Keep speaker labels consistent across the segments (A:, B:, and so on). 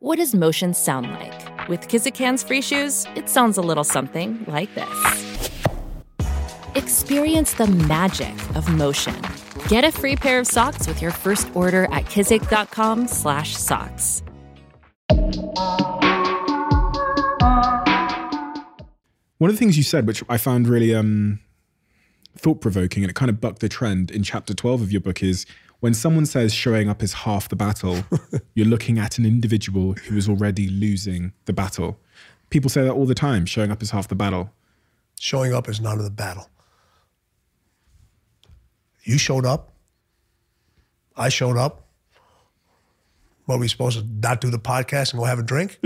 A: What does motion sound like? With Kizik's hands free shoes, it sounds a little something like this. Experience the magic of motion. Get a free pair of socks with your first order at kizik.com/socks.
B: One of the things you said, which I found really um, thought provoking, and it kind of bucked the trend in chapter 12 of your book, is when someone says showing up is half the battle, you're looking at an individual who is already losing the battle. People say that all the time showing up is half the battle.
C: Showing up is none of the battle. You showed up. I showed up. What are we supposed to not do the podcast and go have a drink?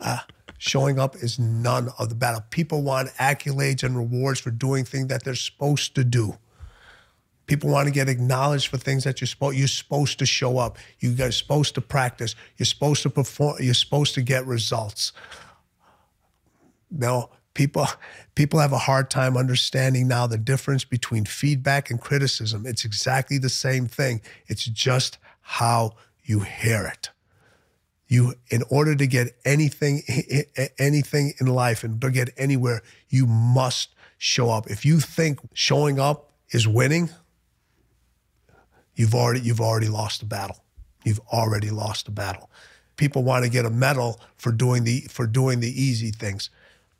C: uh, showing up is none of the battle. People want accolades and rewards for doing things that they're supposed to do. People want to get acknowledged for things that you're supposed you're supposed to show up. You are supposed to practice. You're supposed to perform. You're supposed to get results. Now, people people have a hard time understanding now the difference between feedback and criticism. It's exactly the same thing. It's just how you hear it. You, in order to get anything, anything in life and to get anywhere, you must show up. If you think showing up is winning, you've already you've already lost the battle. You've already lost the battle. People want to get a medal for doing the for doing the easy things.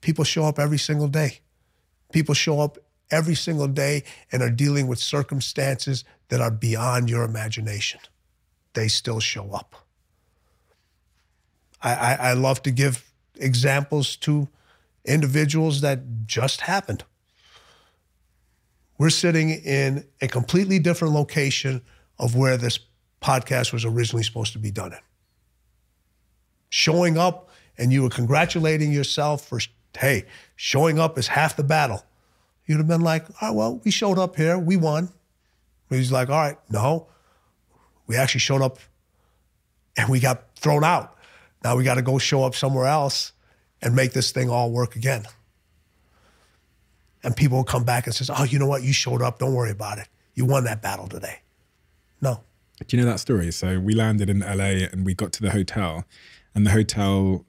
C: People show up every single day. People show up every single day and are dealing with circumstances that are beyond your imagination. They still show up. I, I, I love to give examples to individuals that just happened. We're sitting in a completely different location of where this podcast was originally supposed to be done in. Showing up and you were congratulating yourself for, hey, showing up is half the battle. You'd have been like, oh, well, we showed up here, we won. He's like, all right, no, we actually showed up and we got thrown out. Now we got to go show up somewhere else and make this thing all work again and people will come back and says, "Oh, you know what? You showed up. Don't worry about it. You won that battle today." No.
B: Do you know that story? So we landed in LA and we got to the hotel, and the hotel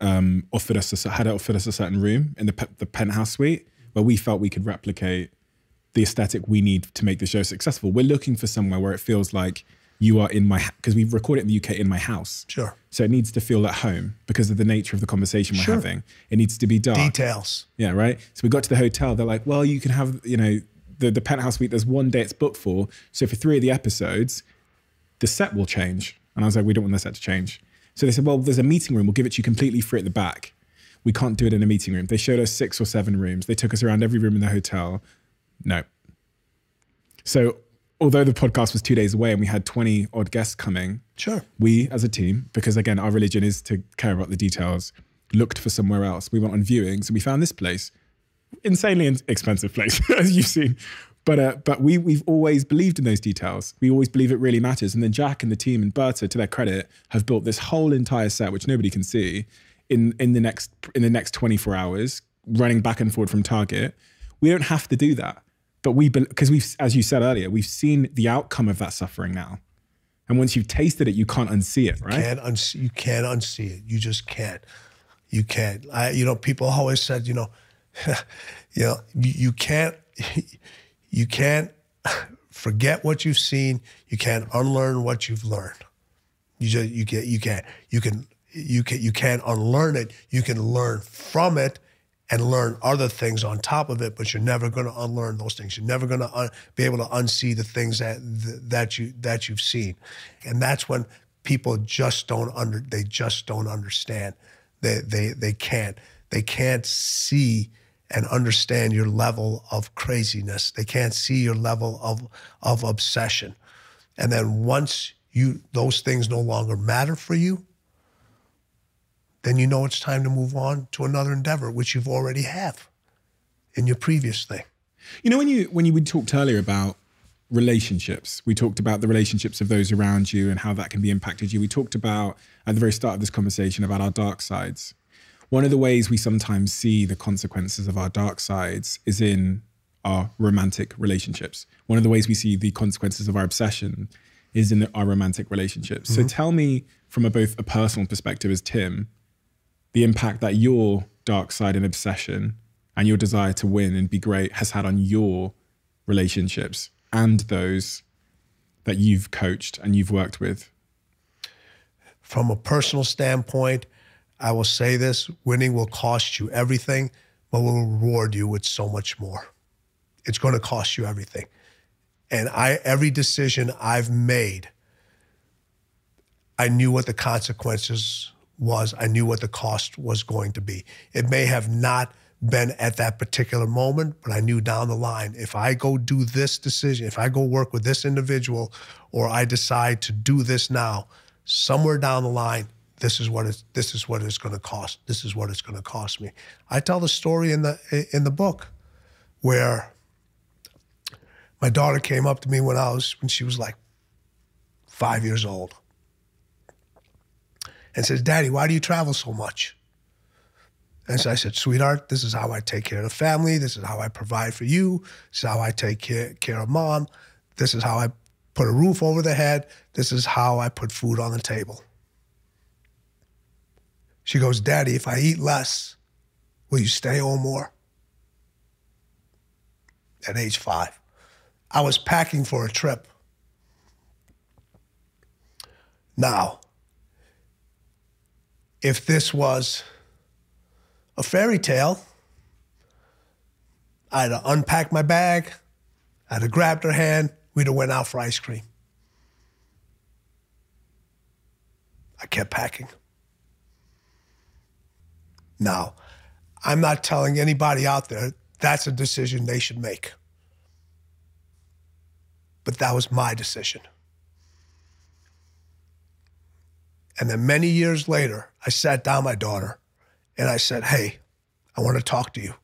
B: um, offered us a, had offered us a certain room in the the penthouse suite where we felt we could replicate the aesthetic we need to make the show successful. We're looking for somewhere where it feels like you are in my because we record it in the UK in my house.
C: Sure.
B: So it needs to feel at home because of the nature of the conversation we're sure. having. It needs to be dark.
C: Details.
B: Yeah, right. So we got to the hotel. They're like, well, you can have you know the the penthouse suite. There's one day it's booked for. So for three of the episodes, the set will change. And I was like, we don't want the set to change. So they said, well, there's a meeting room. We'll give it to you completely free at the back. We can't do it in a meeting room. They showed us six or seven rooms. They took us around every room in the hotel. No. So although the podcast was two days away and we had 20 odd guests coming,
C: sure.
B: We as a team, because again, our religion is to care about the details, looked for somewhere else. We went on viewings and we found this place, insanely expensive place, as you've seen. But uh, but we we've always believed in those details. We always believe it really matters. And then Jack and the team and Berta, to their credit, have built this whole entire set, which nobody can see, in in the next in the next 24 hours, running back and forward from Target. We don't have to do that but we because we've as you said earlier we've seen the outcome of that suffering now. And once you've tasted it you can't unsee it right?
C: You can't unsee, you can't unsee it. You just can't. You can't. I, you know people always said you know you know you, can't you can't forget what you've seen. You can't unlearn what you've learned. You just you can you can't you can you can you can't unlearn it. You can learn from it and learn other things on top of it, but you're never going to unlearn those things. You're never going to un- be able to unsee the things that that you that you've seen, and that's when people just don't under they just don't understand. They they they can't they can't see and understand your level of craziness. They can't see your level of of obsession, and then once you those things no longer matter for you, then you know it's time to move on to another endeavor, which you've already have in your previous thing.
B: You know, when you when you we talked earlier about relationships, we talked about the relationships of those around you and how that can be impacted you. We talked about at the very start of this conversation about our dark sides. One of the ways we sometimes see the consequences of our dark sides is in our romantic relationships. One of the ways we see the consequences of our obsession is in our romantic relationships. Mm-hmm. So tell me from a, both a personal perspective as Tim, the impact that your dark side and obsession and your desire to win and be great has had on your relationships and those that you've coached and you've worked with?
C: From a personal standpoint, I will say this winning will cost you everything, but will reward you with so much more. It's going to cost you everything. And I every decision I've made, I knew what the consequences was. I knew what the cost was going to be. It may have not been at that particular moment, but I knew down the line if I go do this decision, if I go work with this individual, or I decide to do this now, somewhere down the line, this is what it's this is what it's going to cost. This is what it's going to cost me. I tell the story in the in the book where my daughter came up to me when I was when she was like five years old and says, "Daddy, why do you travel so much?" And so I said, sweetheart, this is how I take care of the family. This is how I provide for you. This is how I take care, care of mom. This is how I put a roof over the head. This is how I put food on the table. She goes, Daddy, if I eat less, will you stay home more? At age five, I was packing for a trip. Now, if this was a fairy tale. I'd have unpacked my bag, I'd have grabbed her hand, we'd have went out for ice cream. I kept packing. Now, I'm not telling anybody out there that's a decision they should make. But that was my decision. And then many years later, I sat down my daughter and I said, Hey, I want to talk to you.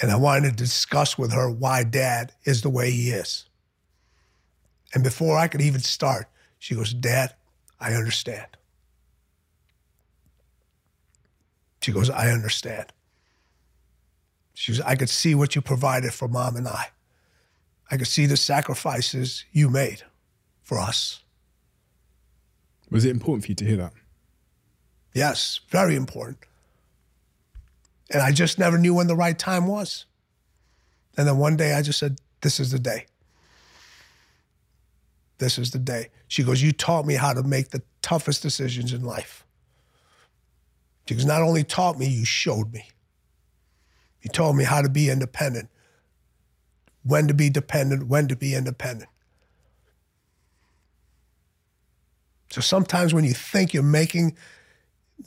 C: And I wanted to discuss with her why dad is the way he is. And before I could even start, she goes, Dad, I understand. She goes, I understand. She goes, I could see what you provided for mom and I. I could see the sacrifices you made for us.
B: Was it important for you to hear that?
C: Yes, very important. And I just never knew when the right time was. And then one day I just said, This is the day. This is the day. She goes, You taught me how to make the toughest decisions in life. Because not only taught me, you showed me. You told me how to be independent, when to be dependent, when to be independent. So sometimes when you think you're making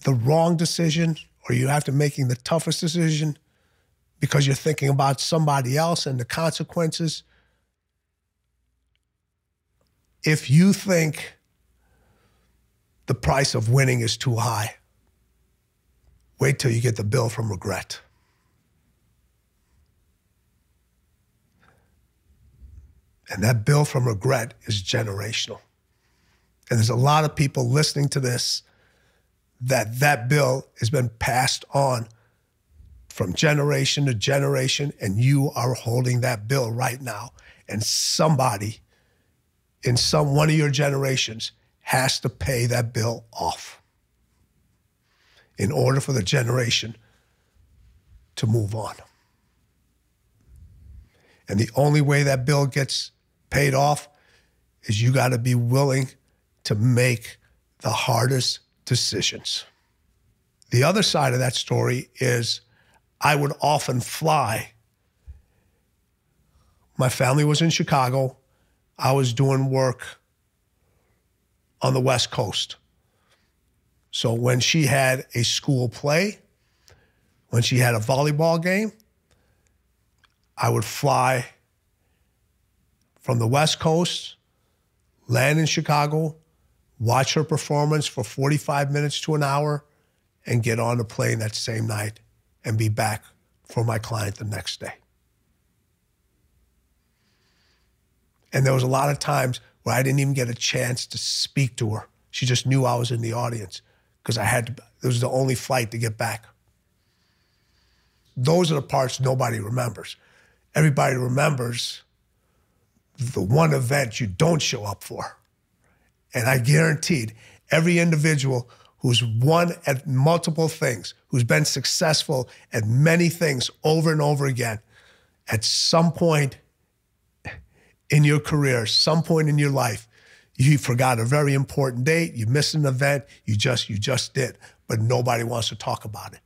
C: the wrong decision or you have to making the toughest decision because you're thinking about somebody else and the consequences. If you think the price of winning is too high, wait till you get the bill from regret. And that bill from regret is generational. And there's a lot of people listening to this that that bill has been passed on from generation to generation, and you are holding that bill right now. And somebody in some one of your generations has to pay that bill off in order for the generation to move on. And the only way that bill gets paid off is you got to be willing to make the hardest decisions. The other side of that story is I would often fly. My family was in Chicago. I was doing work on the West Coast. So when she had a school play, when she had a volleyball game, I would fly from the West Coast, land in Chicago, watch her performance for 45 minutes to an hour, and get on the plane that same night and be back for my client the next day. And there was a lot of times where I didn't even get a chance to speak to her. She just knew I was in the audience because I had to, it was the only flight to get back. Those are the parts nobody remembers. Everybody remembers the one event you don't show up for And I guaranteed every individual who's won at multiple things, who's been successful at many things over and over again, at some point in your career, some point in your life, you forgot a very important date, you missed an event, you just you just did, but nobody wants to talk about it.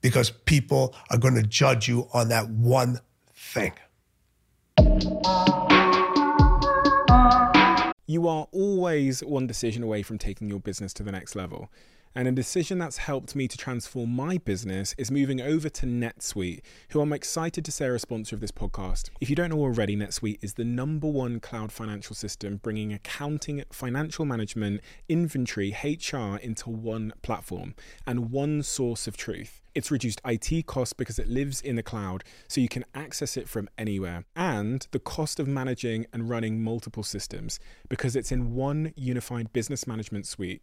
C: Because people are going to judge you on that one thing.
B: You are always one decision away from taking your business to the next level. And a decision that's helped me to transform my business is moving over to NetSuite, who I'm excited to say are a sponsor of this podcast. If you don't know already, NetSuite is the number one cloud financial system bringing accounting, financial management, inventory, HR into one platform and one source of truth. It's reduced IT costs because it lives in the cloud, so you can access it from anywhere. And the cost of managing and running multiple systems because it's in one unified business management suite.